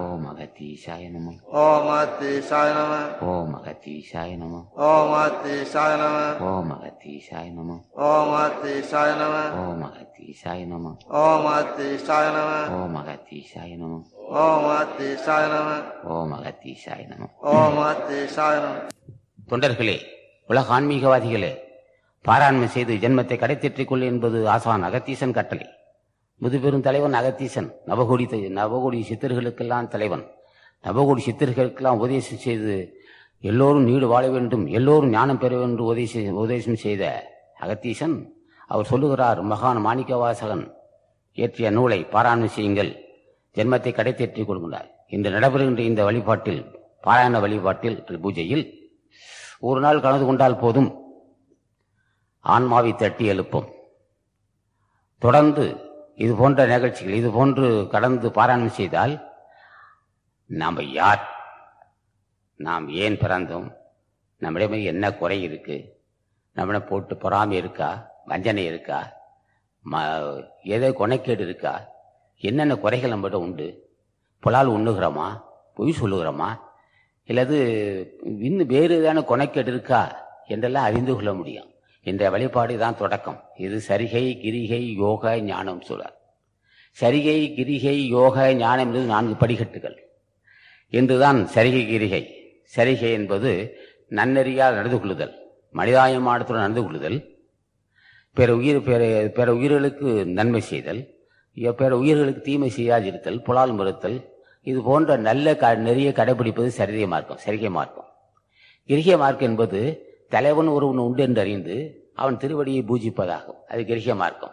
ஓம் அகத்தீசாய நம ஓம் அத்தீசாய நம ஓம் அகத்தீசாய நம ஓம் அத்தீசாய நம ஓம் அகத்தீசாய நம ஓம் அத்தீசாய நம ஓம் அகத்தீசாய நம ஓம் அத்தீசாய நம ஓம் அகத்தீசாய நம ஓம் அத்தீசாய நம ஓம் அகத்தீசாய நம ஓம் அத்தீசாய நம தொண்டர்களே உலக ஆன்மீகவாதிகளே பாராண்மை செய்து ஜென்மத்தை கடைத்தேற்றிக் கொள் என்பது ஆசான் அகத்தீசன் கட்டளை முதுபெரும் தலைவன் அகத்தீசன் நவகோடி நவகோடி சித்தர்களுக்கெல்லாம் தலைவன். நவகோடி சித்தர்களுக்கெல்லாம் உபதேசம் செய்து எல்லோரும் நீடு வாழ வேண்டும் எல்லோரும் ஞானம் பெற வேண்டும் உபதேச உபதேசம் செய்த அகத்தீசன் அவர் சொல்லுகிறார் மகான் மாணிக்கவாசகன் இயற்றிய நூலை பாராயணம் செய்யுங்கள். ஜென்மத்தை கடைத்தேற்றிக் கொள்கிறார் இன்று நடைபெறுகின்ற இந்த வழிபாட்டில் பாராயண வழிபாட்டில் பூஜையில் ஒரு நாள் கலந்து கொண்டால் போதும். ஆன்மாவை தட்டி எழுப்பும். தொடர்ந்து இது போன்ற நிகழ்ச்சிகள் இது போன்று கடந்து பாராயணம் செய்தால் நாம் யார்? நாம் ஏன் பிறந்தோம்? நம்மிடமே என்ன குறை இருக்கு? நம்மளை போட்டு பொறாமை இருக்கா? வஞ்சனை இருக்கா? ம ஏதோ கொனைக்கேடு இருக்கா? என்னென்ன குறைகள் நம்மகிட்ட உண்டு? புலால் உண்ணுகிறோமா? பொய் சொல்லுகிறோமா? இல்லது இன்னும் வேறு ஏதான கொனைக்கேடு இருக்கா? என்றெல்லாம் அறிந்து கொள்ள முடியும். இந்த வழிபாடு தான் தொடக்கம். இது சரிகை கிரிகை யோக ஞானம் சொல்றார். சரிகை கிரிகை யோக ஞானம் என்பது நான்கு படிக்கட்டுகள். என்றுதான் சரிகை கிரிகை. சரிகை என்பது நன்னெறியால் நடந்து கொள்ளுதல் மனிதாயமானத்துடன் நடந்து கொள்ளுதல் பிற உயிர் பிற பிற உயிர்களுக்கு நன்மை செய்தல் பிற உயிர்களுக்கு தீமை செய்யாதிருத்தல் புலால் மறுத்தல் இது போன்ற நல்ல க நிறைய கடைபிடிப்பது சரிகை மார்க்கம் சரிகை மார்க்கம். கிரிகை மார்க்கம் என்பது தலைவன் ஒருவன் உண்டு என்று அறிந்து அவன் திருவடியை பூஜிப்பதாகும். அது கிரிகை மார்க்கம்.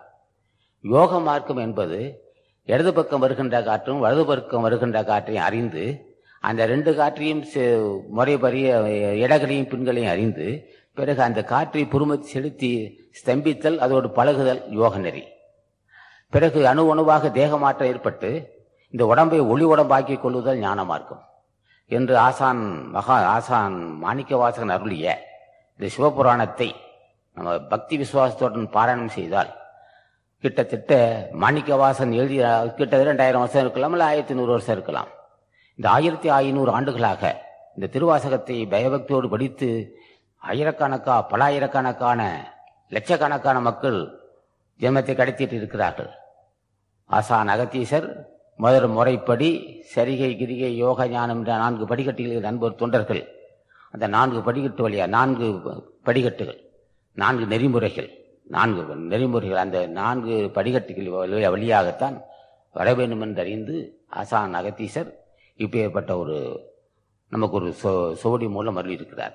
யோக மார்க்கம் என்பது இடது பக்கம் வருகின்ற காற்றும் வலது பக்கம் வருகின்ற காற்றையும் அறிந்து அந்த ரெண்டு காற்றையும் செ- இடகளையும் பின்களையும் அறிந்து பிறகு அந்த காற்றை புருமத்தி செலுத்தி ஸ்தம்பித்தல் அதோடு பழகுதல் யோக நெறி. பிறகு அணு அணுவாக தேகமாற்றம் ஏற்பட்டு இந்த உடம்பை ஒளி உடம்பாக்கி கொள்ளுதல் ஞான மார்க்கம். என்று ஆசான் மகா ஆசான் மாணிக்கவாசகன் அருளிய இந்த சிவபுராணத்தை நம்ம பக்தி விசுவாசத்துடன் பாராயணம் செய்தால் கிட்டத்தட்ட மாணிக்கவாசன் எழுதிய கிட்டத்தட்ட ரெண்டாயிரம் வருஷம் இருக்கலாம் இல்லை ஆயிரத்தி நூறு வருஷம் இருக்கலாம். இந்த ஆயிரத்தி ஐநூறு ஆண்டுகளாக இந்த திருவாசகத்தை பயபக்தியோடு படித்து ஆயிரக்கணக்கா பலாயிரக்கணக்கான லட்சக்கணக்கான மக்கள் ஜென்மத்தை கடத்திட்டு இருக்கிறார்கள். ஆசான் அகத்தீசர் முதல் முறைப்படி சரிகை கிரிகை யோக ஞானம் என்ற நான்கு படிக்கட்டுகளில் நண்பர் தொண்டர்கள் அந்த நான்கு படிக்கட்டு வழியா நான்கு படிக்கட்டுகள் நான்கு நெறிமுறைகள் நான்கு நெறிமுறைகள் அந்த நான்கு படிக்கட்டுகள் வழியாகத்தான் வர வேண்டும் என்று அறிந்து ஆசான் அகத்தீசர் இப்பேற்பட்ட ஒரு நமக்கு ஒரு சொ சுவடி மூலம் அருளியிருக்கிறார்.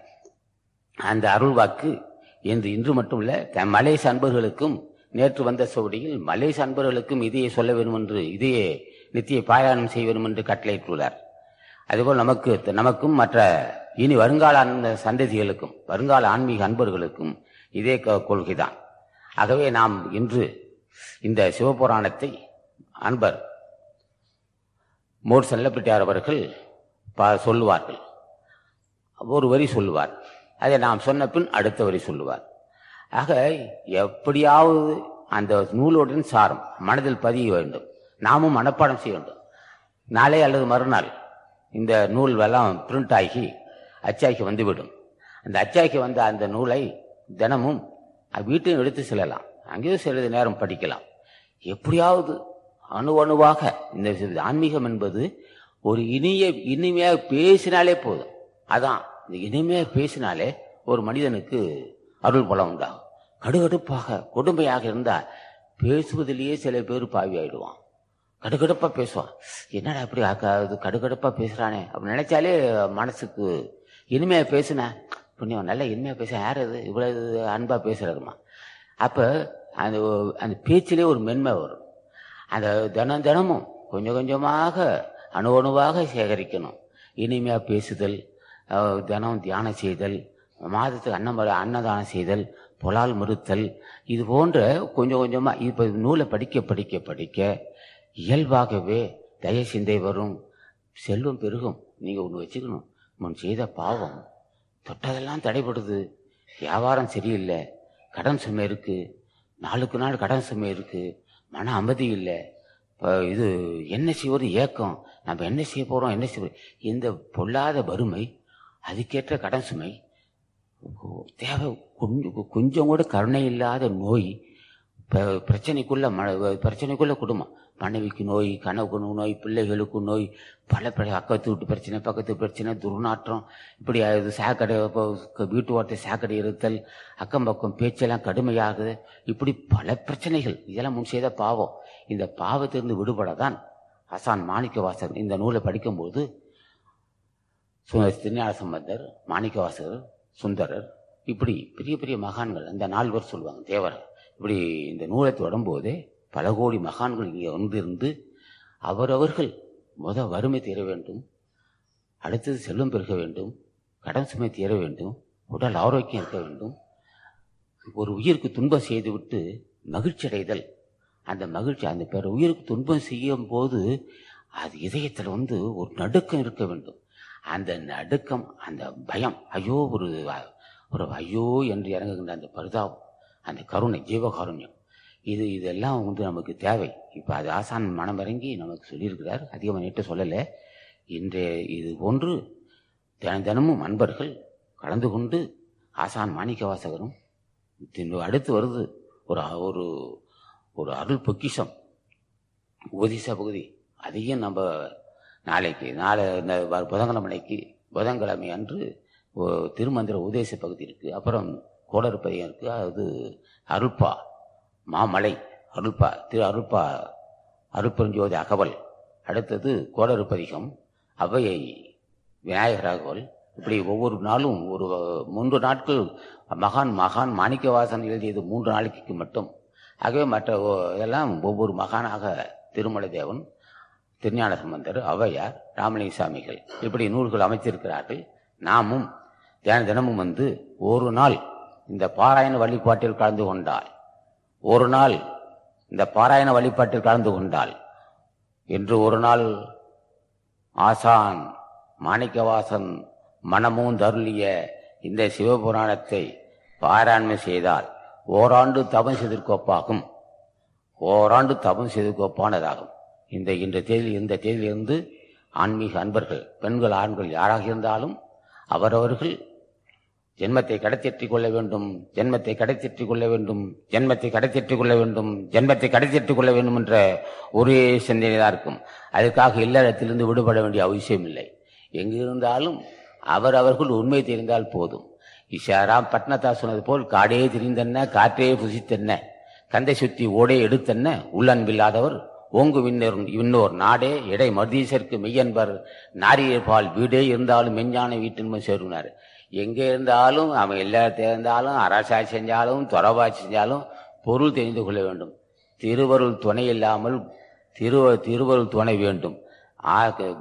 அந்த அருள் வாக்கு என்று இன்று மட்டுமல்ல த- மலேசிய அன்பர்களுக்கும் நேற்று வந்த சுவடியில் மலேசிய அன்பர்களுக்கும் இதையே சொல்ல வேண்டும் என்று இதையே நித்திய பாராயணம் செய்ய வேண்டும் என்று கட்டளையிட்டுள்ளார். அதுபோல் நமக்கு நமக்கும் மற்ற இனி வருங்கால அந்த சந்ததிகளுக்கும் வருங்கால ஆன்மீக அன்பர்களுக்கும் இதே க- கொள்கைதான். ஆகவே நாம் இன்று இந்த சிவபுராணத்தை அன்பர் மோர் செல்லப்பட்டார் அவர்கள் ப- சொல்லுவார்கள். ஒரு வரி சொல்லுவார். அதை நாம் சொன்ன பின் அடுத்த வரி சொல்லுவார். ஆக எப்படியாவது அந்த நூலுடன் சாரம் மனதில் பதிய வேண்டும். நாமும் மனப்பாடம் செய்ய வேண்டும். நாளை அல்லது மறுநாள் இந்த நூல் எல்லாம் பிரிண்ட் ஆகி அச்சாக்கி வந்துவிடும். அந்த அச்சாக்கி வந்த அந்த நூலை தினமும் வீட்டையும் எடுத்து செல்லலாம். அங்கேயும் சிறிது நேரம் படிக்கலாம். எப்படியாவது அணு அணுவாக இந்த ஆன்மீகம் என்பது ஒரு இனிய இனிமையாக பேசினாலே போதும். அதான் இந்த இனிமையாக பேசினாலே ஒரு மனிதனுக்கு அருள் பலம் உண்டாகும். கடுகடுப்பாக கொடுமையாக இருந்தால் பேசுவதிலேயே சில பேர் பாவி ஆயிடுவான். கடுகடுப்பாக பேசுவான். என்னடா இப்படி ஆக்காது கடுகடுப்பாக பேசுகிறானே அப்படி நினைச்சாலே மனசுக்கு இனிமையாக பேசுனேன் புண்ணியம் நல்லா இனிமையாக பேச யார் அது? இவ்வளவு அன்பாக பேசுறதுமா? அப்போ அந்த அந்த பேச்சிலே ஒரு மென்மை வரும். அந்த தினம் தினமும் கொஞ்சம் கொஞ்சமாக அணு அணுவாக சேகரிக்கணும். இனிமையாக பேசுதல் தினம் தியானம் செய்தல் மாதத்துக்கு அன்னம் அன்னதானம் செய்தல் புலால் மறுத்தல் இது போன்ற கொஞ்சம் கொஞ்சமாக இப்போ நூலை படிக்க படிக்க படிக்க இயல்பாகவே தய சிந்தை வரும் செல்வம் பெருகும். நீங்கள் ஒன்று வச்சுக்கணும். முன் செய்த பாவம். தொட்டதெல்லாம் தடைபடுது. வியாபாரம் சரியில்லை. கடன் சுமை இருக்கு. நாளுக்கு நாள் கடன் சுமை இருக்கு. மன அமைதி இல்லை. இப்போ இது என்ன செய்வது ஏக்கம்? நம்ம என்ன செய்ய போகிறோம் என்ன செய்ய இந்த பொல்லாத வறுமை அதுக்கேற்ற கடன் சுமை தேவை கொஞ்சம் கொஞ்சம் கூட கருணை இல்லாத நோய் ப- பிரச்சனைக்குள்ள ம- பிரச்சனைக்குள்ள குடும்பம். மனைவிக்கு நோய் கணவனுக்கு நோய் பிள்ளைகளுக்கு நோய் பல பல அக்கத்து வீட்டு பிரச்சனை பக்கத்து பிரச்சனை துர்நாற்றம் இப்படி அது சாக்கடை வீட்டு ஓரத்தை சாக்கடை இருத்தல் அக்கம் பக்கம் பேச்செல்லாம் கடுமையாகுது. இப்படி பல பிரச்சனைகள். இதெல்லாம் முன் செய்த பாவம். இந்த பாவத்திலிருந்து விடுபட தான் ஹசான் மாணிக்கவாசகர் இந்த நூலை படிக்கும்போது சு- திருஞான சம்பந்தர் மாணிக்கவாசகர் சுந்தரர் இப்படி பெரிய பெரிய மகான்கள் அந்த நால்வர் சொல்லுவாங்க தேவர் இப்படி இந்த நூலை தொடரும்போதே பல கோடி மகான்கள் இங்கே வந்திருந்து அவரவர்கள் முத வறுமை தீர வேண்டும் அடுத்தது செல்வம் பெருக வேண்டும் கடன் சுமை தீர வேண்டும் உடல் ஆரோக்கியம் இருக்க வேண்டும். ஒரு உயிருக்கு துன்பம் செய்துவிட்டு மகிழ்ச்சி அடைதல் அந்த மகிழ்ச்சி அந்த பிற உயிருக்கு துன்பம் செய்யும் போது அது இதயத்தில் வந்து ஒரு நடுக்கம் இருக்க வேண்டும். அந்த நடுக்கம் அந்த பயம் ஐயோ ஒரு ஒரு ஐயோ என்று இறங்குகின்ற அந்த பரிதாபம் அந்த கருணை ஜீவகாருண்யம். இது இதெல்லாம் வந்து நமக்கு தேவை. இப்போ அது ஆசான் மனம் இறங்கி நமக்கு சொல்லியிருக்கிறார். அதிகமாக நேற்று சொல்லலை. இன்றைய இது போன்று தின தினமும் அன்பர்கள் கலந்து கொண்டு ஆசான் மாணிக்க வாசகரும் அடுத்து வருது ஒரு ஒரு ஒரு அருள் பொக்கிஷம். உபதேச பகுதி. அதையும் நம்ம நாளைக்கு நாளை இந்த புதன்கிழமைக்கு புதன்கிழமை அன்று திருமந்திர உபதேச பகுதி இருக்குது அப்புறம் கோடற்பதியம் இருக்குது அது அருள்பா. மாமலை அருள்பா திரு அருள்பா அருப்பெருஞ்சோதி அகவல். அடுத்தது கோடருப்பதிகம் அவையை விநாயகர் அகவல் இப்படி ஒவ்வொரு நாளும் ஒரு மூன்று நாட்கள் மகான் மகான் மாணிக்கவாசன் எழுதியது மூன்று நாளைக்கு மட்டும். ஆகவே மற்ற இதெல்லாம் ஒவ்வொரு மகானாக திருமலை தேவன் திருஞான சம்பந்தர் ஔவையார் ராமலிங்க சாமிகள் இப்படி நூல்கள் அமைத்திருக்கிறார்கள். நாமும் தின தினமும் வந்து ஒரு நாள் இந்த பாராயண வழிபாட்டில் கலந்து கொண்டால் ஒரு நாள் இந்த பாராயண வழிபாட்டில் கலந்து கொண்டால் என்று ஒரு நாள் ஆசான் மாணிக்கவாசன் மனமும் தருளிய இந்த சிவபுராணத்தை பாராண்மை செய்தால் ஓராண்டு தபம் செய்திருக்கோப்பாகும் ஓராண்டு தபம் செய்திருக்கோப்பானதாகும் இந்த இந்த தேதியில் இந்த தேதியிலிருந்து ஆன்மீக அன்பர்கள் பெண்கள் ஆண்கள் யாராக இருந்தாலும் அவரவர்கள் ஜென்மத்தை கடைத்தேற்றிக் கொள்ள வேண்டும் ஜென்மத்தை கடைத்தேற்றிக் கொள்ள வேண்டும் ஜென்மத்தை கடைத்தேற்றிக் கொள்ள வேண்டும் ஜென்மத்தை கடைத்தேற்றிக் கொள்ள வேண்டும் என்ற ஒரே சிந்தனைதான் இருக்கும். அதுக்காக இல்லறத்திலிருந்து விடுபட வேண்டிய அவசியம் இல்லை. எங்கு இருந்தாலும் அவர் அவர்கள் உண்மை தெரிந்தால் போதும். இஷாராம் பட்னத்தா சொன்னது போல் காடே திரிந்தென்ன காற்றே புசித்தென்ன கந்தை சுத்தி ஓடே எடுத்தென்ன உள்ளன்பில்லாதவர் ஓங்கு விண்ணோர் விண்ணோர் நாடே இடை மருதீசருக்கு மெய்யன்பர் நாரியர் பால் வீடே இருந்தாலும் மெஞ்ஞான வீட்டின்மை சேருனார். எங்கே இருந்தாலும் அவன் எல்லாத்தையும் இருந்தாலும் அரசாட்சி செஞ்சாலும் துறவாட்சி செஞ்சாலும் பொருள் தெரிந்து கொள்ள வேண்டும். திருவருள் துணை இல்லாமல் திரு திருவருள் துணை வேண்டும்.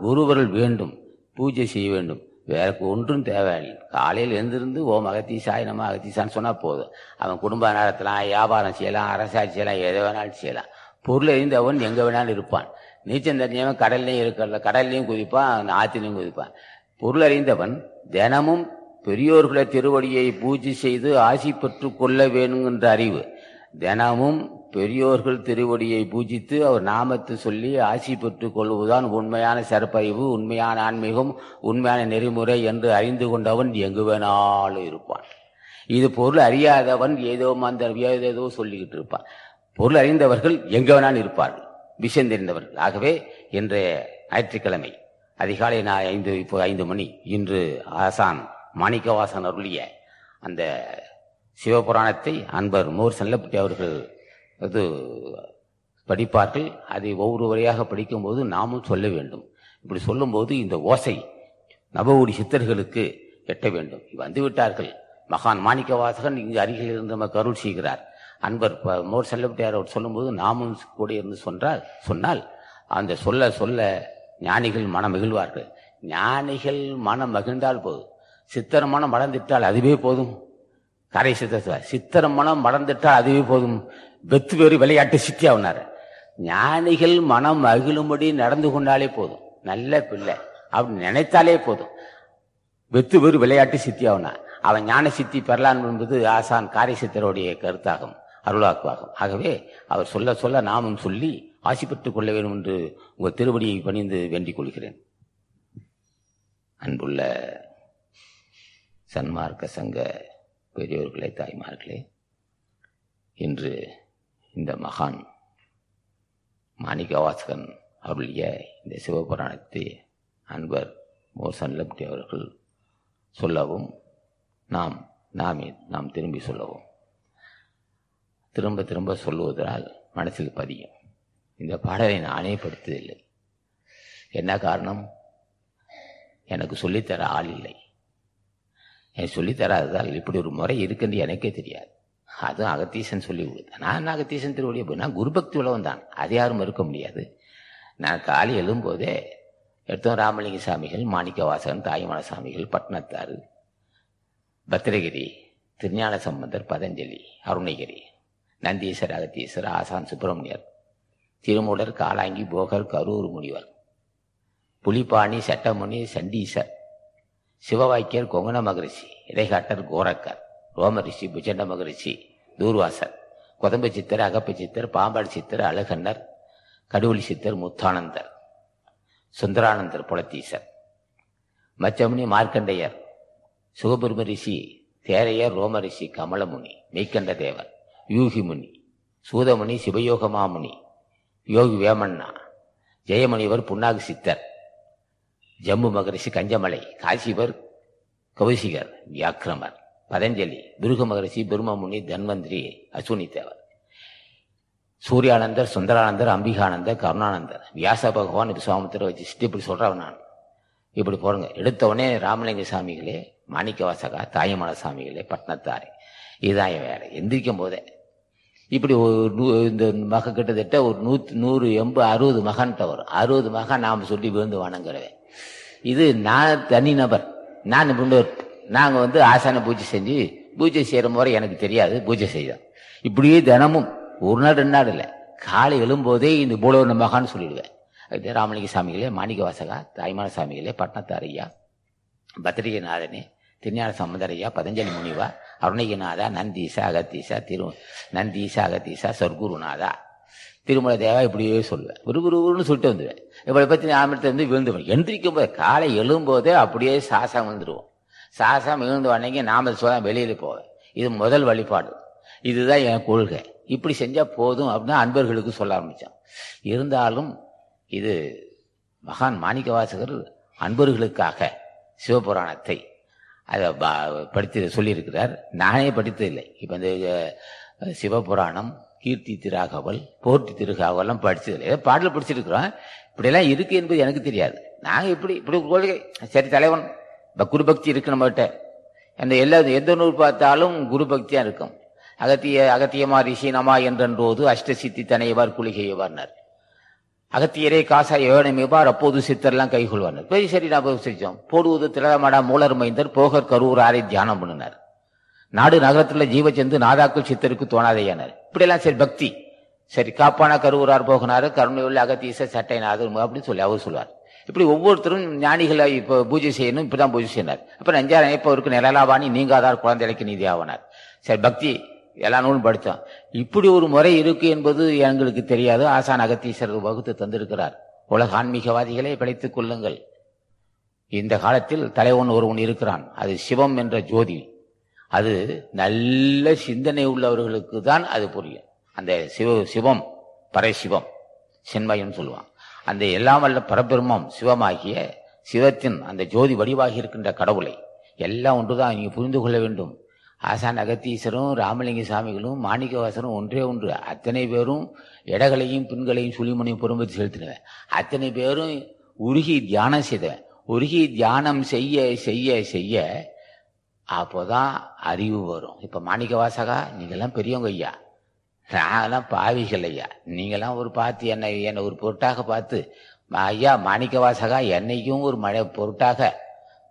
குருவருள் வேண்டும். பூஜை செய்ய வேண்டும். வேற ஒன்றும் தேவையில்லை. காலையில் எழுந்திருந்து ஓம் அகத்தீசாய் நம்ம அகத்தீசான்னு சொன்னால் போதும். அவன் குடும்ப நடத்தலாம் வியாபாரம் செய்யலாம் அரசாட்சி செய்யலாம் எதை வேணாலும் செய்யலாம். பொருள் அறிந்தவன் எங்கே வேணாலும் இருப்பான். நீச்சல் தெரிஞ்சவன் கடல்லையும் இருக்கல கடல்லையும் குதிப்பான் ஆற்றிலையும் குதிப்பான். பொருள் அறிந்தவன் தினமும் பெரியோர்களை திருவடியை பூஜை செய்து ஆசி பெற்று கொள்ள வேணுங்கின்ற அறிவு. தினமும் பெரியோர்கள் திருவடியை பூஜித்து அவர் நாமத்தை சொல்லி ஆசி பெற்று கொள்வதுதான் உண்மையான சிறப்பறிவு உண்மையான ஆன்மீகம் உண்மையான நெறிமுறை என்று அறிந்து கொண்டவன் எங்கு வேணாலும் இருப்பான். இது பொருள் அறியாதவன் ஏதோ அந்த ஏதோ சொல்லிக்கிட்டு இருப்பான். பொருள் அறிந்தவர்கள் எங்க வேணாலும் இருப்பார்கள். விஷயம் தெரிந்தவர்கள். ஆகவே இன்றைய ஞாயிற்றுக்கிழமை அதிகாலை நான் ஐந்து இப்போ ஐந்து மணி. இன்று ஆசான் மாணிக்கவாசன் அருளிய அந்த சிவபுராணத்தை அன்பர் மோர் செல்லப்பட்டி அவர்கள் இது படிப்பார்கள். அதை ஒவ்வொரு வரையாக படிக்கும்போது நாமும் சொல்ல வேண்டும். இப்படி சொல்லும்போது இந்த ஓசை நபவுடி சித்தர்களுக்கு எட்ட வேண்டும். வந்துவிட்டார்கள் மகான் மகான் மாணிக்கவாசகன் இங்கு அருகில் இருந்து நமக்கு அருள் செய்கிறார். அன்பர் மோர் செல்லப்பட்டியார் அவர் சொல்லும்போது நாமும் கூட இருந்து சொன்றால் சொன்னால் அந்த சொல்ல சொல்ல ஞானிகள் மனம் மகிழ்வார்கள் ஞானிகள் மனம் மகிழ்ந்தால் போதும். சித்தர் மனம் மலர்ந்திட்டால் அதுவே போதும். கரை சித்த சித்தர் மனம் மலர்ந்துட்டால் அதுவே போதும். வெத்து வேறு விளையாட்டு சித்தியாவினார் ஞானிகள் மனம் அகிழும்படி நடந்து கொண்டாலே போதும். நல்ல பிள்ளை. அப்படி நினைத்தாலே போதும். வெத்து வேறு விளையாட்டு சித்தியாவனா அவன் ஞான சித்தி பெறலான் என்பது ஆசான் காரை சித்தருடைய கருத்தாகும் அருளாக்குவாகும். ஆகவே அவர் சொல்ல சொல்ல நாமும் சொல்லி ஆசி பெற்றுக் கொள்ள வேண்டும் என்று உங்கள் திருவடியை பணிந்து வேண்டிக் கொள்கிறேன். அன்புள்ள சன்மார்க்க சங்க பெரியோர்களே தாய்மார்களே இன்று இந்த மகான் மாணிக்கவாசகன் அவருடைய இந்த சிவபுராணத்தை அன்பர் மோசன் லப்டி அவர்கள் சொல்லவும் நாம் நாமே நாம் திரும்பி சொல்லவும். திரும்ப திரும்ப சொல்லுவதால் மனசில் பதியும். இந்த பாடலை நானே படித்ததில்லை. என்ன காரணம்? எனக்கு சொல்லித்தர ஆள் இல்லை. எனக்கு சொல்லித்தராததால் இப்படி ஒரு முறை இருக்குன்னு எனக்கே தெரியாது. அதுவும் அகத்தீசன் சொல்லி கொடுத்தேன் நான் அகத்தீசன் திருவடியை போய் நான் குருபக்தி உலகம் தான் அது யாரும் மறுக்க முடியாது. நான் காலை எழும்போதே எடுத்தோம் ராமலிங்க சாமிகள் மாணிக்க வாசகன் தாய்மான சாமிகள் பட்னத்தாறு பத்திரகிரி திருஞான சம்பந்தர் பதஞ்சலி அருணகிரி நந்தீஸ்வர அகத்தீஸ்வரர் ஆசான் சுப்பிரமணியர் திருமூலர் காலாங்கி போகர் கரூர் முனிவர் புலிபாணி சட்டமுனி சண்டீசர் சிவவாக்கியர் கொங்கண மகரிஷி இடைக்காட்டர் கோரக்கர் ரோமரிஷி புஜண்ட மகரிஷி தூர்வாசர் கொதம்பு சித்தர் அகப்ப சித்தர் பாம்பாள் சித்தர் அழகன்னர் கடுவலி சித்தர் முத்தானந்தர் சுந்தரானந்தர் புலத்தீசர். மச்சமுனி மார்க்கண்டையர் சுகபெரும ரிஷி தேரையர் ரோமரிஷி கமலமுனி மெய்கண்ட தேவர் யூகி முனி சூதமுனி சிவயோகமாமுனி யோகி வேமண்ணா ஜெயமணிவர் புன்னாகு சித்தர். ஜம்மு மகரிஷி கஞ்சமலை காசிவர் கௌசிகர் வியாக்கிரமர் பதஞ்சலி துருக மகரிஷி பிரம்மமுனி தன்வந்திரி அசுனி தேவர். சூர்யானந்தர் சுந்தரானந்தர் அம்பிகானந்தர் கருணானந்தர் வியாச பகவான் விஸ்வாமித்திர வச்சுட்டு இப்படி சொல்றவன் நான். இப்படி போறங்க எடுத்தவொடனே ராமலிங்க சாமிகளே மாணிக்க வாசகா தாயமான சாமிகளே பட்னத்தாரே இதுதான் என் வேலை. எந்திரிக்கும் போதே. இப்படி ஒரு நூ- இந்த மக கிட்டத்தட்ட ஒரு நூத்தி நூறு எண்பது அறுபது மகன்கிட்ட வரும். அறுபது மகன் நாம் சொல்லி விழுந்து வணங்குறவன் இது நான் தனிநபர் நான் இன்னொரு நாங்கள் வந்து ஆசான பூஜை செஞ்சு பூஜை செய்கிற முறை எனக்கு தெரியாது பூஜை செய்தோம். இப்படியே தினமும் ஒரு நாள் ரெண்டு நாள் இல்லை. காலை எழும்போதே இந்த போலவன மகான்னு சொல்லிடுவேன். அது ராமலிங்க சாமிகளே மாணிக்க வாசகா தாய்மான சாமிகளே பட்னத்தார் ஐயா பத்திரிகைநாதனே திருஞான சம்பந்தரையா பதஞ்சலி முனிவா அருணகிநாதா நந்தீசா அகத்தீசா திரு நந்தீசா அகத்தீசா சர்க்குருநாதா. திருமலை தேவா இப்படியே சொல்லுவேன். விறுவிறுன்னு சொல்லிட்டு வந்துடுவேன். இவளை பற்றி ஞாபகத்தை வந்து எந்திரிக்கும் போது காலை எழும்போதே அப்படியே சாசம் வந்துடுவோம் சாசம் விழுந்து உடனே நாம சொல்ல வெளியில போவேன். இது முதல் வழிபாடு. இதுதான் என் கொள்கை. இப்படி செஞ்சா போதும் அப்படின்னு அன்பர்களுக்கு சொல்ல ஆரம்பித்தான் இருந்தாலும் இது மகான் மாணிக்கவாசகர் அன்பர்களுக்காக சிவபுராணத்தை அதை ப- படித்து சொல்லியிருக்கிறார். நானே படித்ததில்லை. இப்போ இந்த சிவபுராணம் கீர்த்தி திராகவல் போர்த்தி திருகாவலாம் படிச்சதில்லை ஏதோ பாடல் படிச்சிருக்கிறோம். இப்படியெல்லாம் இருக்கு என்பது எனக்கு தெரியாது. நாங்கள் இப்படி இப்படி கொள்கை சரி தலைவன் இப்போ குரு பக்தி இருக்கு நம்மகிட்ட. அந்த எல்லா எந்த நூல் பார்த்தாலும் குரு பக்தியாக இருக்கும். அகத்திய அகத்தியமா ரிஷினமா என்றன்றோது அஷ்டசித்தி தனையவார் குளிகையவார்னார். அகத்தியரே காசா எவனமேவார் அப்போது சித்தர்லாம் கைகொள்வார் பெரிய சரி நான் செஞ்சோம் போடுவது திலகமாடா மூலர் மைந்தர் போகர் கரூர் ஆரை தியானம் பண்ணினார். நாடு நகரத்தில் ஜீவச்சந்து நாதாக்கள் சித்தருக்கு தோணாதையானார். இப்படியெல்லாம் சரி பக்தி. சரி காப்பான கருவூரார் போகினாரு கருணையுள்ள அகத்தீச சட்டைநாதர் அப்படின்னு சொல்லி அவர் சொல்லுவார். இப்படி ஒவ்வொருத்தரும் ஞானிகளை இப்போ பூஜை செய்யணும் இப்படி தான் பூஜை செய்யினார் அப்புறம் நெஞ்சார் நினைப்பவருக்கு நிழலாவாணி நீங்காதார் குழந்தைக்கு நீதி ஆவனார் சரி பக்தி எல்லா நூலும் படித்தோம் இப்படி ஒரு முறை இருக்கு என்பது எங்களுக்கு தெரியாது. ஆசான் அகத்தீசர் வகுத்து தந்திருக்கிறார். உலக ஆன்மீகவாதிகளை பிழைத்துக் கொள்ளுங்கள். இந்த காலத்தில் தலைவன் ஒருவன் இருக்கிறான். அது சிவம் என்ற ஜோதி. அது நல்ல சிந்தனை உள்ளவர்களுக்கு தான் அது புரியும். அந்த சிவ சிவம் பரசிவம் சென்மயம்னு சொல்லுவான். அந்த எல்லாம் வல்ல பரபிரம்மம் சிவமாகிய சிவத்தின் அந்த ஜோதி வடிவாகி இருக்கின்ற கடவுளை எல்லாம் ஒன்றுதான் நீங்க புரிந்து கொள்ள வேண்டும். ஆசான் அகத்தீஸ்வரும் ராமலிங்க சாமிகளும் மாணிக்கவாசரும் ஒன்றே ஒன்று. அத்தனை பேரும் இடகளையும் பின்களையும் சுழிமனையும் பொறும்பத்தி செலுத்தினவன். அத்தனை பேரும் உருகி தியானம் செய்தவன். உருகி தியானம் செய்ய செய்ய செய்ய அப்போதான் அறிவு வரும். இப்போ மாணிக்க வாசகா நீங்கெல்லாம் பெரியவங்க ஐயா. நாங்கெல்லாம் பாவிகள் ஐயா நீங்களாம் ஒரு பார்த்து என்னை என்னை ஒரு பொருட்டாக பார்த்து ஐயா மாணிக்க வாசகா என்னைக்கும் ஒரு மழை பொருட்டாக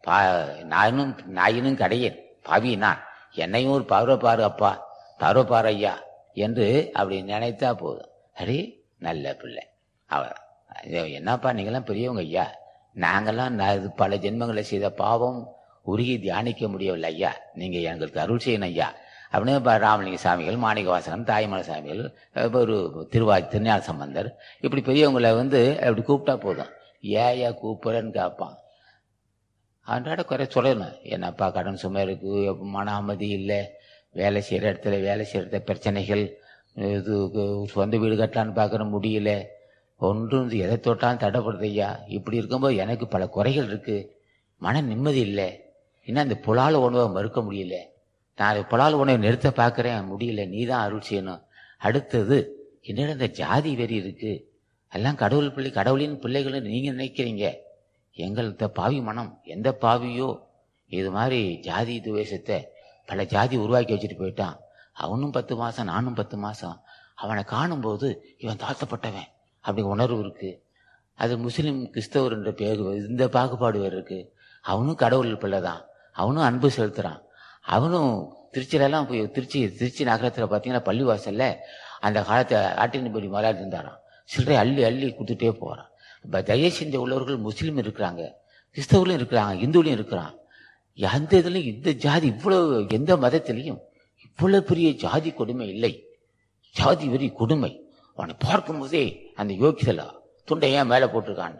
பா நானும் நாயினும் கடையேன். பாவி நான். என்னையும் ஒரு பார்வை பாரு அப்பா பார்வை பாரு ஐயா என்று அப்படி நினைத்தா போதும். அடி நல்ல பிள்ளை. அவர் என்னப்பா நீங்களாம் பெரியவங்க ஐயா. நாங்கள்லாம் நான் பல ஜென்மங்களை செய்த பாவம் உருகி தியானிக்க முடியவில்லை ஐயா. நீங்கள் எங்களுக்கு அருள் செய்யணும் ஐயா. அப்படின்னு இப்போ ராமலிங்க சாமிகள் மாணிக்கவாசகன் தாய்மலை சாமிகள் இப்போ ஒரு திருவா திருஞான சம்பந்தர். இப்படி பெரியவங்களை வந்து அப்படி கூப்பிட்டா போதும். ஏயா கூப்பிட்றேன்னு கேட்பான். அன்றாட குறை சொல்லணும். என்னப்பா கடன் சுமை இருக்குது மன அமைதி இல்லை வேலை செய்கிற இடத்துல வேலை செய்கிற இடத்துல பிரச்சனைகள் இது சொந்த வீடு கட்டலான்னு பார்க்குற முடியல. ஒன்றும் எதை தொட்டாலும் தடைப்படுது ஐயா. இப்படி இருக்கும்போது எனக்கு பல குறைகள் இருக்குது மன நிம்மதி இல்லை. இன்னும் அந்த புலால உணவை மறுக்க முடியல. நான் அது உன்னை நிறுத்த பார்க்குறேன். முடியல நீ தான் அருள் செய்யணும். அடுத்தது என்னிடம் இந்த ஜாதி வெறி இருக்கு. எல்லாம் கடவுள் பிள்ளை கடவுளின் பிள்ளைகள்னு நீங்கள் நினைக்கிறீங்க. எங்கள்த பாவி மனம் எந்த பாவியோ? இது மாதிரி ஜாதி துவேஷத்தை பல ஜாதி உருவாக்கி வச்சுட்டு போயிட்டான். அவனும் பத்து மாதம் நானும் பத்து மாதம் அவனை காணும்போது இவன் தாழ்த்தப்பட்டவன். அப்படி உணர்வு இருக்கு. அது முஸ்லீம் கிறிஸ்தவர் என்ற பேர் இந்த பாகுபாடு வேறு இருக்கு. அவனும் கடவுள் பிள்ளை தான் அவனும் அன்பு செலுத்துறான். அவனும் திருச்சியிலலாம் போய் திருச்சி திருச்சி நகரத்தில் பார்த்தீங்கன்னா பள்ளிவாசலில் அந்த காலத்தை ஆட்டின்படி முதலாளி இருந்தாராம். சில்லறை அள்ளி அள்ளி கொடுத்துட்டே போகிறான் இப்போ தயவு செஞ்ச உள்ளவர்கள் முஸ்லீம் இருக்கிறாங்க கிறிஸ்தவர்களும் இருக்கிறாங்க இந்துலையும் இருக்கிறான் எந்த இதுலையும் இந்த ஜாதி இவ்வளோ எந்த மதத்திலையும் இவ்வளோ பெரிய ஜாதி கொடுமை இல்லை. ஜாதி வெறி கொடுமை. அவனை பார்க்கும்போதே அந்த யோகிதலா துண்டை ஏன் மேலே போட்டிருக்கான்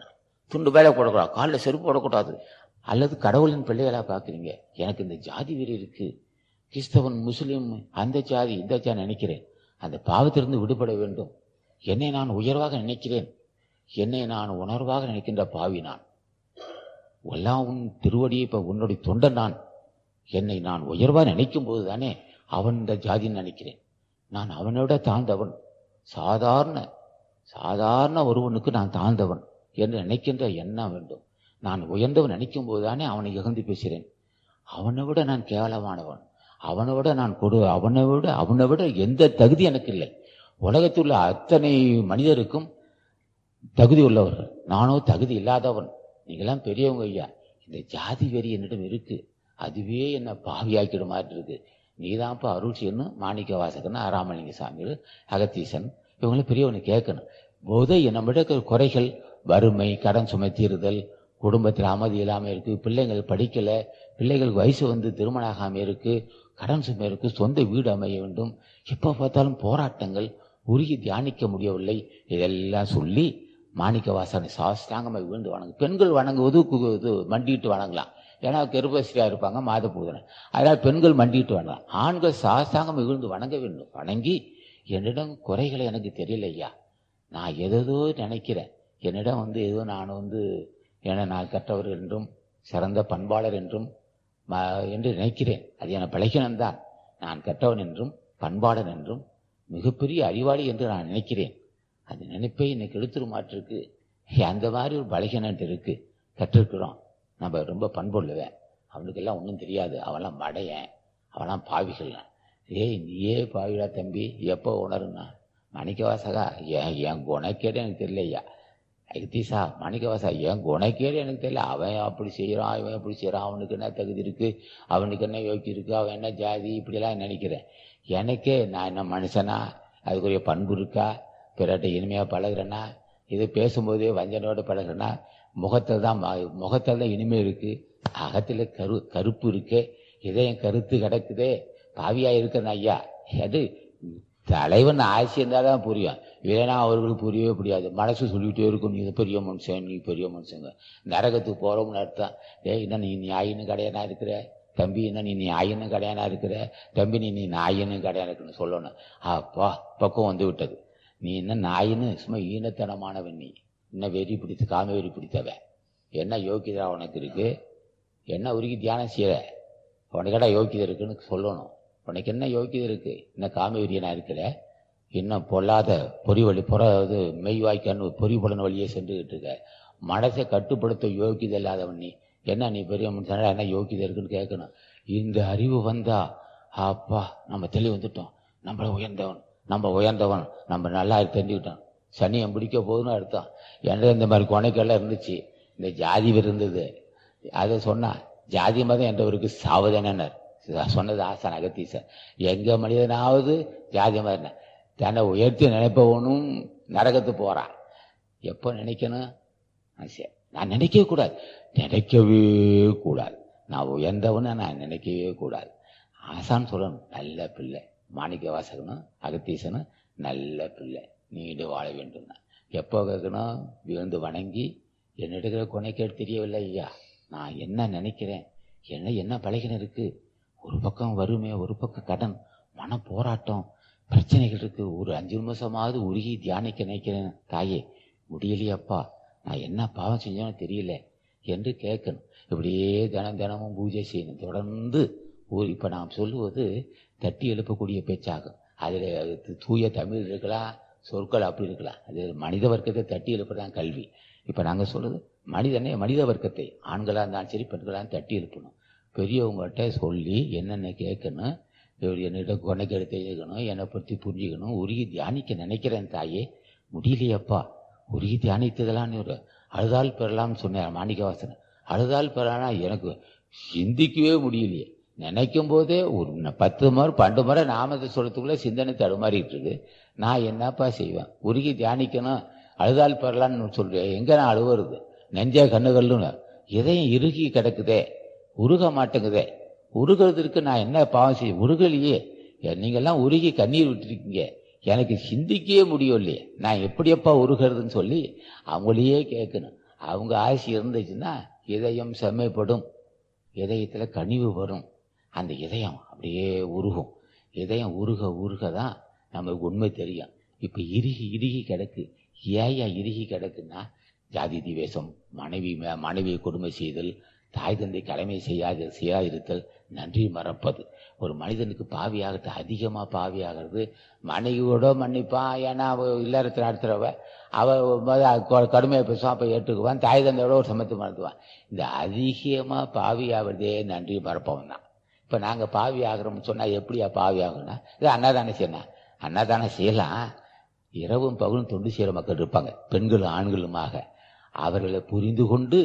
துண்டு மேலே போடக்கூடாது காலில் செருப்பு போடக்கூடாது. அல்லது கடவுளின் பிள்ளைகளாக பார்க்குறீங்க. எனக்கு இந்த ஜாதி வெறி இருக்குது கிறிஸ்தவன் முஸ்லீம் அந்த ஜாதி இந்த ஜாதி நினைக்கிறேன். அந்த பாவத்திலிருந்து விடுபட வேண்டும். என்னை நான் உயர்வாக நினைக்கிறேன். என்னை நான் உணர்வாக நினைக்கின்ற பாவி நான். எல்லாம் உன் திருவடியை இப்போ உன்னுடைய தொண்டன் நான். என்னை நான் உயர்வாக நினைக்கும் போது தானே அவன் இந்த ஜாதின்னு நினைக்கிறேன். நான் அவனோட தாழ்ந்தவன். சாதாரண சாதாரண ஒருவனுக்கு நான் தாழ்ந்தவன் என்று நினைக்கின்ற எண்ணம் வேண்டும். நான் உயர்ந்தவன் நினைக்கும் போது தானே அவனை இகழ்ந்து பேசுகிறேன். அவனை விட நான் கேவலமானவன். அவனை விட நான் கொடு அவனை விட அவனை விட எந்த தகுதி எனக்கு இல்லை உலகத்தில் உள்ள அத்தனை மனிதருக்கும் தகுதி உள்ளவர்கள். நானோ தகுதி இல்லாதவன். நீங்களாம் பெரியவங்க ஐயா. இந்த ஜாதி வெறி என்னிடம் இருக்கு. அதுவே என்னை பாவியாக்கிட மாதிரி இருக்கு நீதான்ப்பா அருள் செய்யணும் மாணிக்க வாசகன் ராமலிங்க சாமி அகத்தீசன். இவங்களும் பெரியவனை கேட்கணும். போதே நம்மிட குறைகள் வறுமை கடன் சுமை தீருதல் குடும்பத்தில் அமைதி இல்லாமல் இருக்கு பிள்ளைங்கள் படிக்கலை பிள்ளைகளுக்கு வயசு வந்து திருமணம் ஆகாமல் இருக்கு கடன் சுமை இருக்கு சொந்த வீடு அமைய வேண்டும். எப்போ பார்த்தாலும் போராட்டங்கள் உருகி தியானிக்க முடியவில்லை. இதெல்லாம் சொல்லி மாணிக்க வாசனை சாஸ்தாங்கமாக விழுந்து வணங்கு பெண்கள் வணங்குவது கு- இது மண்டிட்டு வணங்கலாம். ஏன்னா கருப்பஸ்ரீயா இருப்பாங்க மாத பூதனை. அதனால் பெண்கள் மண்டிட்டு வணங்கலாம். ஆண்கள் சாஸ்தாங்கம் விழுந்து வணங்க வேண்டும். வணங்கி என்னிடம் குறைகளை எனக்கு தெரியலையா? நான் எதோ நினைக்கிறேன். என்னிடம் வந்து ஏதோ நான் வந்து என நான் கற்றவர் என்றும் சிறந்த பண்பாளர் என்றும் என்று நினைக்கிறேன். அது என பழகினந்தான் நான் கற்றவன் என்றும் பண்பாளன் என்றும் மிகப்பெரிய அறிவாளி என்று நான் நினைக்கிறேன். அந்த நினைப்பை இன்னைக்கு எடுத்துருமாட்டிருக்கு அந்த மாதிரி ஒரு பலகீனம் இருக்கு. கற்றிருக்கிறோம். நம்ம ரொம்ப பண்புள்ளவன். அவனுக்கெல்லாம் ஒன்றும் தெரியாது. அவன்லாம் மடையன். அவன்லாம் பாவிகள். ஏய் நீயே பாவிடா தம்பி. எப்போ உணருண்ணா மணிக்கவாசகா என் என் குணக்கேடு எனக்கு தெரியலையா? ஐதீசா மணிக்கவாசா என் குணக்கேடு எனக்கு தெரியல அவன் அப்படி செய்கிறான் இவன் அப்படி செய்கிறான் அவனுக்கு என்ன தகுதி இருக்குது அவனுக்கு என்ன யோக்கி இருக்குது அவன் என்ன ஜாதி இப்படிலாம் நினைக்கிறேன் எனக்கே நான் என்ன மனுஷனா அதுக்குரிய பண்பு இருக்கா பிறட்ட இனிமையாக பழகுறேன்னா இது பேசும்போதே வஞ்சனோட பழகுறேன்னா முகத்தில் தான் ம- முகத்தில் தான் இனிமை இருக்குது அகத்தில் கரு கருப்பு இருக்கே இதே என் கருத்து கிடக்குதே பாவியாக இருக்கிறேன் ஐயா அது தலைவன் ஆட்சி இருந்தால் தான் புரியும் இல்லைன்னா அவர்களுக்கு புரியவே புரியாது. மனசு சொல்லிகிட்டே இருக்கும். நீ பெரிய மனுஷன் நீ பெரிய மனுஷங்க. நரகத்துக்கு போகிறோம்னு அர்த்தம். டேய் என்ன நீ நியாயின்னு கடையானா இருக்கிற? தம்பி என்ன நீ நியாயின்னு கடையானா இருக்கிற? தம்பி நீ நீ நாயின்னு கடையானா இருக்குன்னு சொல்லணும். அப்பா பக்கம் வந்து விட்டது. நீ என்ன நாயின்னு? சும்மா ஈனத்தனமானவன் நீ. என்ன வெறி பிடித்து காம வெறி பிடித்தவன் என்ன யோக்கியதா உனக்கு இருக்கு? என்ன உருகி தியானம் செய்யற உனக்கேடா யோக்கியதை இருக்குன்னு சொல்லணும். உனக்கு என்ன யோக்கியதை இருக்கு? என்ன காமவெறியனா இருக்கிற? இன்னும் பொல்லாத பொறி வழி புற இது மெய் வாய்க்கான்னு பொறி புலன் வழியே சென்றுகிட்டு இருக்க மனசை கட்டுப்படுத்த யோகிதை இல்லாதவன் நீ. என்ன நீ பெரிய மனுஷனா? என்ன யோகிதை இருக்குன்னு கேட்கணும். இந்த அறிவு வந்தா அப்பா நம்ம தெளிவு வந்துட்டோம். நம்மள உயர்ந்தவன் நம்ம உயர்ந்தவன் நம்ம நல்லா தெரிஞ்சுக்கிட்டோம் சனியம் பிடிக்க போகுதுன்னு அர்த்தம். என்ன இந்த மாதிரி கொனைக்கெல்லாம் இருந்துச்சு? இந்த ஜாதி இருந்தது. அதை சொன்னா ஜாதி மதம் என்றவருக்கு சாவதனர் சொன்னது ஆசான் அகத்தீசன் எங்க மனிதனாவது ஜாதி மதம் தன்னை உயர்த்தி நினைப்பவனும் நரகத்து போறான். எப்போ நினைக்கணும்? நான் சரி, நான் நினைக்கவே கூடாது. நினைக்கவே கூடாது. நான் உயர்ந்தவனை நான் நினைக்கவே கூடாது. ஆசான் சொல்லணும் நல்ல பிள்ளை. மாணிக்க வாசகனும் அகத்தீசனும் நல்ல பிள்ளை. நீண்டு வாழ வேண்டும். எப்போ கேட்கணும்? விழுந்து வணங்கி என்னிடக்கிற கொனைக்கேடு தெரியவில்லை ஐயா. நான் என்ன நினைக்கிறேன்? என்ன என்ன பழகின இருக்கு ஒரு பக்கம் வறுமை ஒரு பக்கம் கடன் மன போராட்டம் பிரச்சனைகள் இருக்கு ஒரு அஞ்சு நிமிஷமாவது உருகி தியானிக்க நினைக்கிறேன். தாயே முடியலையப்பா. நான் என்ன பாவம் செஞ்சோன்னு தெரியல என்று கேட்கணும். இப்படியே தினம் தினமும் பூஜை செய்யணும். தொடர்ந்து ஒரு இப்போ நாம் சொல்லுவது தட்டி எழுப்பக்கூடிய பேச்சாகும். அதில் தூய தமிழ் இருக்கலாம் சொற்கள் அப்படி இருக்கலாம். அது மனித வர்க்கத்தை தட்டி எழுப்புறதான் கல்வி. இப்போ நாங்கள் சொல்கிறது மனிதனே மனித வர்க்கத்தை ஆண்களாக இருந்தாலும் சரி பெண்களாக தட்டி எழுப்பணும். பெரியவங்கள்ட்ட சொல்லி என்னென்ன கேட்கணும் இப்படி என்னிட்ட கொனைக்கெடு தெரிஞ்சுக்கணும் என்னை பற்றி புரிஞ்சுக்கணும். உருகி தியானிக்க நினைக்கிறேன் தாயே. முடியலையப்பா. உருகி தியானித்ததெல்லாம் ஒரு அழுதால் பெறலாம்னு சொன்னேன் மாணிக்கவாசன். அழுதால் பெறலாம்னா எனக்கு சிந்திக்கவே முடியலையே. நினைக்கும் போதே ஒரு பத்து முறை பன்னெண்டு முறை நாமத்தை சொல்கிறதுக்குள்ளே சிந்தனை தடுமாறிட்டு இருக்கு நான் என்னப்பா செய்வேன்? உருகி தியானிக்கணும் அழுதால் பெறலாம்னு சொல்கிறேன் எங்கே நான் அழுவுறது? நெஞ்ச கண்ணுகள்னு. இதயம் இறுகி கிடக்குதே. உருக மாட்டேங்குதே. உருகிறதுக்கு நான் என்ன பாவம் செய்ய உருகலையே. ஏ, நீங்கெல்லாம் உருகி கண்ணீர் விட்டுருக்கீங்க. எனக்கு சிந்திக்கவே முடியலையே நான் எப்படியப்பா உருகிறதுன்னு சொல்லி அவங்களையே கேட்கணும். அவங்க ஆசை இருந்துச்சுன்னா இதயம் செம்மைப்படும். இதயத்தில் கனிவு வரும். அந்த இதயம் அப்படியே உருகும். இதயம் உருக உருக தான் நமக்கு உண்மை தெரியும். இப்போ இறுகி இறுகி கிடக்கு. ஏயா இறுகி கிடக்குன்னா ஜாதி திவேசம் மனைவி மே- மனைவியை கொடுமை செய்தல் தாய் தந்தை கடமை செய்யாது செய்யாதிருத்தல் நன்றி மறப்பது. ஒரு மனிதனுக்கு பாவியாகிறது அதிகமாக பாவியாகிறது. மனைவியோட மன்னிப்பான் ஏன்னா அவள் இல்லறத்தில் நடத்துறவ அவ கடுமையாக பேசுவான் அப்போ ஏற்றுக்குவான். தாய் தந்தையோட ஒரு சமத்து மறந்துவான் இந்த அதிகமாக பாவியாகிறதே நன்றி மறப்பவன் தான். இப்போ நாங்கள் பாவி ஆகிறோம்னு சொன்னால் எப்படியா பாவி ஆகணும்னா இது அன்னதானம் செய்யணும் அன்னதானம் செய்யலாம். இரவும் பகலும் தொண்டு செய்கிற மக்கள் இருப்பாங்க. பெண்களும் ஆண்களுமாக. அவர்களை புரிந்து கொண்டு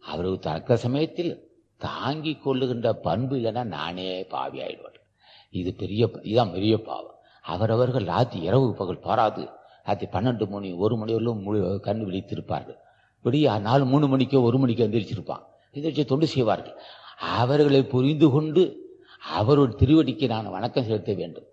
அவர்கள் தக்க சமயத்தில் தாங்கி கொள்ளுகின்ற பண்பு இல்லைன்னா நானே பாவி ஆயிடுவார். இது பெரிய இதுதான் பெரிய பாவம். அவரவர்கள் ராத்திரி இரவு பகல் பாராது. ராத்தி பன்னெண்டு மணி ஒரு மணி வரலும் முழு கண் விழித்திருப்பார்கள். விடிய நாலு மூணு மணிக்கோ ஒரு மணிக்கோ எந்திரிச்சிருப்பான். எந்திரிச்சு தொண்டு செய்வார்கள். அவர்களை புரிந்து கொண்டு அவருடைய திருவடிக்கு நான் வணக்கம் செலுத்த வேண்டும்.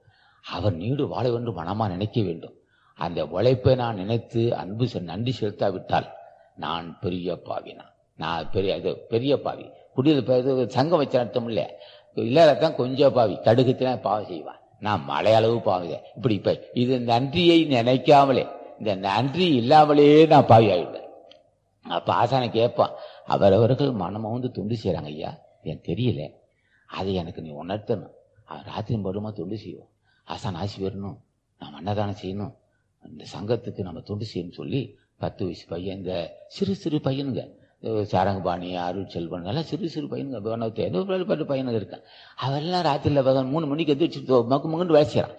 அவர் நீடு வாழ வேண்டும் மனமாக நினைக்க வேண்டும். அந்த உழைப்பை நான் நினைத்து அன்பு செ- நன்றி செலுத்தாவிட்டால் நான் பெரிய பாவினா. நான் பெரிய இது பெரிய பாவி. குடியில் சங்கம் வச்ச அர்த்தம் இல்லை. இல்லாதான் கொஞ்சம் பாவி. கடுகுத்தினா பாவம் செய்வான். நான் மலையளவு பாவிதேன் இப்படி இப்ப இது நன்றியை நினைக்காமலே இந்த நன்றி இல்லாமலே நான் பாவி ஆயிடுவேன் அப்ப ஆசானை கேட்பான் அவரவர்கள் மனமும் வந்து தொண்டு செய்யறாங்க ஐயா. எனக்கு தெரியல. அதை எனக்கு நீ உணர்த்தணும். அவன் ராத்திரி படுமா தொண்டு செய்வோம் ஆசான் ஆசி வரணும் நாம் அன்னதானம் செய்யணும். இந்த சங்கத்துக்கு நம்ம தொண்டு செய்யணும்னு சொல்லி பத்து வயசு பையன் இந்த சிறு சிறு பையனுங்க. சாரங்கபாணி அருள் செல்வன் எல்லாம் சிறு சிறு பையனுங்க. ஏதோ ஒரு பத்து பையனுங்க இருக்கான். அவெல்லாம் ராத்திரியில் பகல் மூணு மணிக்கு எதிர்த்து மக்கு மக்குன்னு வேலை செய்கிறான்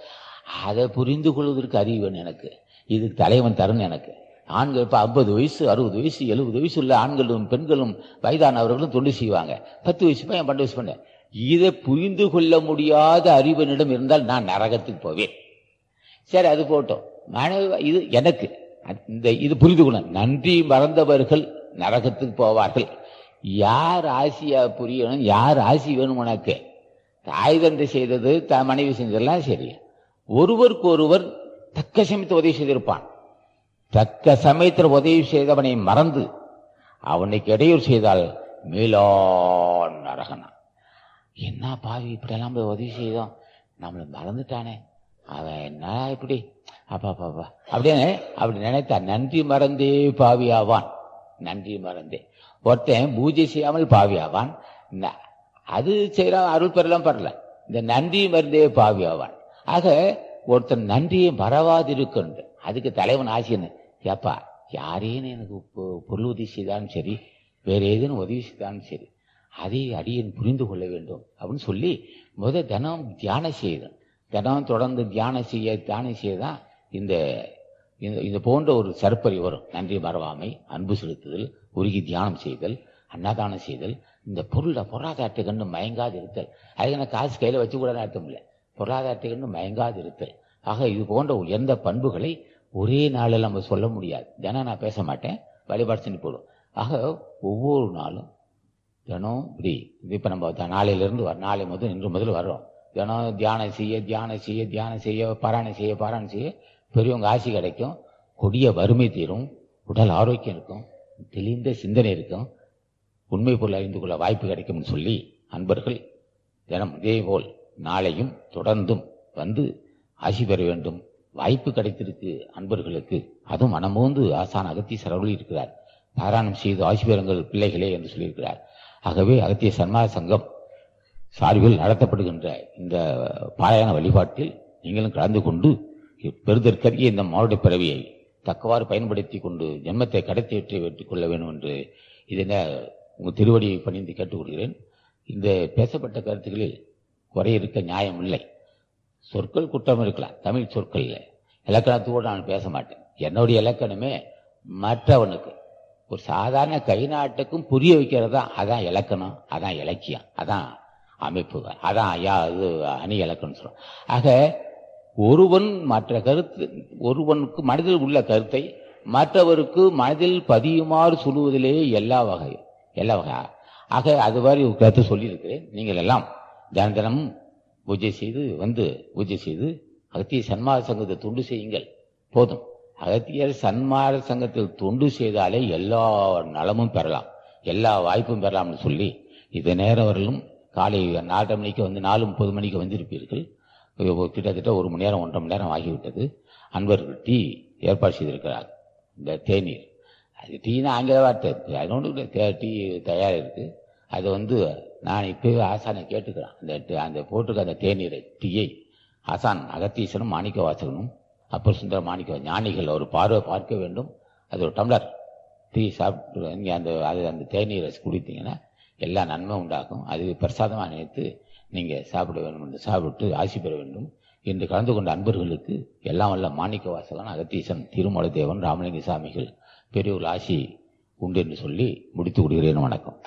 அதை புரிந்து கொள்வதற்கு அறிவு வேணும் எனக்கு. இதுக்கு தலைவன் தரணும் எனக்கு. ஆண்கள் இப்போ ஐம்பது வயசு அறுபது வயசு எழுபது வயசு உள்ள ஆண்களும் பெண்களும் வயதானவர்களும் தொண்டு செய்வாங்க. பத்து வயசு பையன் பன்னெண்டு வயசு பண்ணேன் இதை புரிந்து கொள்ள முடியாத அறிவனிடம் இருந்தால் நான் நரகத்துக்கு போவேன். சரி அது போட்டோம். மனைவி இது எனக்கு. இந்த இது புரிந்து கொள்ள நன்றி மறந்தவர்கள் நரகத்துக்கு போவார்கள். யார் ஆசியா புரியணும்? யார் ஆசி வேணும் உனக்கு? தாய் தந்தை செய்தது த மனைவி செஞ்சதெல்லாம் சரி. ஒருவருக்கு ஒருவர் தக்க சமயத்தை உதவி செய்திருப்பான். தக்க சமயத்தில் உதவி செய்தவனை மறந்து அவனுக்கு இடையூறு செய்தால் மேலோ நரகனா. என்ன பாவி இப்படியெல்லாம் போய் உதவி செய்தோம் நம்மளை மறந்துட்டானே. அவன் என்ன இப்படி? அப்பா பாப்பா அப்படின்னு அப்படி நினைத்தா நன்றி மறந்தே பாவி ஆவான் நன்றி மறந்தே ஒருத்தன் பூஜை செய்யாமல் பாவி ஆவான் ந- அது செய்யறான் அருள் பெறலாம் பரல. இந்த நன்றி மருந்தே பாவி ஆவான் ஆக ஒருத்தன் நன்றியை மறவாதிருக்கண்டு அதுக்கு தலைவன் ஆசியன்னு ஏப்பா யாரேன்னு எனக்கு பொருள் உதவி செய்தாலும் சரி வேற ஏதேனும் உதவி செய்தாலும் சரி அதை அடியன் புரிந்து கொள்ள வேண்டும் அப்படின்னு சொல்லி முத தினம் தியானம் செய்தான். தினம் தொடர்ந்து தியானம் செய்ய தியானம் செய்ய தான் இந்த- இது போன்ற ஒரு சர்ப்பரி வரும். நன்றி மறவாமை அன்பு செலுத்துதல் உருகி தியானம் செய்தல் அன்னதானம் செய்தல் இந்த பொருளை பொருளாதாரத்தை கண்டு மயங்காது இருத்தல். அதுக்கு நான் காசு கையில் வச்சு கூட அர்த்தம் இல்லை பொருளாதாரத்தை கண்டு மயங்காது இருத்தல். ஆக இது போன்ற உயர்ந்த பண்புகளை ஒரே நாளில் நம்ம சொல்ல முடியாது. தினம் நான் பேச மாட்டேன். வழிபாடு செஞ்சு போடும். ஆக ஒவ்வொரு நாளும் தினம் இப்படி இது இப்போ நம்ம த- நாளையிலிருந்து வர நாளை முதல் இன்று முதல் வர்றோம். தினம் தியானம் செய்ய தியானம் செய்ய தியானம் செய்ய பாராயணம் செய்ய பாராயணம் செய்ய பெரியவங்க ஆசி கிடைக்கும். கொடிய வறுமை தீரும். உடல் ஆரோக்கியம் இருக்கும். தெளிந்த சிந்தனை இருக்கும். உண்மை பொருள் அறிந்து கொள்ள வாய்ப்பு கிடைக்கும்னு சொல்லி அன்பர்கள் தினம் இதேபோல் நாளையும் தொடர்ந்தும் வந்து ஆசி பெற வேண்டும். வாய்ப்பு கிடைத்திருக்கு அன்பர்களுக்கு. அதுவும் மனமோந்து ஆசான் அகத்திய அருளி இருக்கிறார். பாராயணம் செய்து ஆசி பெறுங்கள் பிள்ளைகளே என்று சொல்லியிருக்கிறார். ஆகவே அகத்திய சன்மாத சங்கம் சார்பில் நடத்தப்படுகின்ற இந்த பாராயண வழிபாட்டில் நீங்களும் கலந்து கொண்டு பெருதற்கரிய இந்த மானுட பிறவியை தக்கவாறு பயன்படுத்தி கொண்டு ஜென்மத்தை கடத்தி வெற்றி கொள்ள வேண்டும் என்று இதனை உங்கள் திருவடியை பணிந்து கேட்டுக்கொள்கிறேன். இந்த பேசப்பட்ட கருத்துக்களில் குறை இருக்க நியாயம் இல்லை. சொற்கள் குற்றம் இருக்கலாம். தமிழ் சொற்கள்ல இலக்கணத்தோடு நான் பேச மாட்டேன். என்னுடைய இலக்கணமே மற்றவனுக்கு ஒரு சாதாரண கை நாட்டுக்கும் புரிய வைக்கிறது? தான் அதான் இலக்கணம் அதான் இலக்கியம் அதான் அமைப்பு அதான் ஐயா இது அணி இலக்கணம் சொல்றோம். ஆக ஒருவன் மற்ற கருத்து ஒருவனுக்கு மனதில் உள்ள கருத்தை மற்றவருக்கு மனதில் பதியுமாறு சொல்லுவதிலே எல்லா வகை எல்லா வகை. ஆக அது மாதிரி ஒரு கருத்து சொல்லியிருக்கிறேன். நீங்கள் எல்லாம் தின தினமும் பூஜை செய்து வந்து பூஜை செய்து அகத்திய சன்மார சங்கத்தை தொண்டு செய்யுங்கள். போதும். அகத்தியர் சன்மார சங்கத்தில் தொண்டு செய்தாலே எல்லா நலமும் பெறலாம். எல்லா வாய்ப்பும் பெறலாம்னு சொல்லி இது நேரம் வரலும் காலை நாலரை மணிக்கு வந்து நாலு முப்பது மணிக்கு வந்திருப்பீர்கள். கிட்டத்தட்ட ஒரு மணி நேரம் ஒன்றரை மணி நேரம் ஆகிவிட்டது. அன்பர்கள் டீ ஏற்பாடு செய்திருக்கிறார். இந்த தேநீர். அது டீனா ஆங்கில வார்த்தை. அதனோடு டீ தயார் இருக்குது அதை வந்து நான் இப்போவே ஆசானை கேட்டுக்கிறேன். அந்த அந்த போட்டிருக்க அந்த தேநீரை டீயை ஆசான் அகத்தீசனும் மாணிக்க வாசகனும் அப்பர் சுந்தர மாணிக்க ஞானிகள் ஒரு பார்வை பார்க்க வேண்டும். அது ஒரு டம்ளர். டீ சாப்பிட்டு நீங்கள் அந்த அது அந்த தேநீரை குடித்தீங்கன்னா எல்லா நன்மை உண்டாகும். அது பிரசாதமாக நினைத்து நீங்கள் சாப்பிட வேண்டும் என்று சாப்பிட்டு ஆசி பெற வேண்டும் என்று கலந்து கொண்ட அன்பர்களுக்கு எல்லாம் வல்ல மாணிக்க வாசகன் அகத்தீசன் திருமலை தேவன் ராமலிங்க சாமிகள் பெரியோர் ஆசி உண்டு என்று சொல்லி முடித்து விடுகிறேன் வணக்கம்.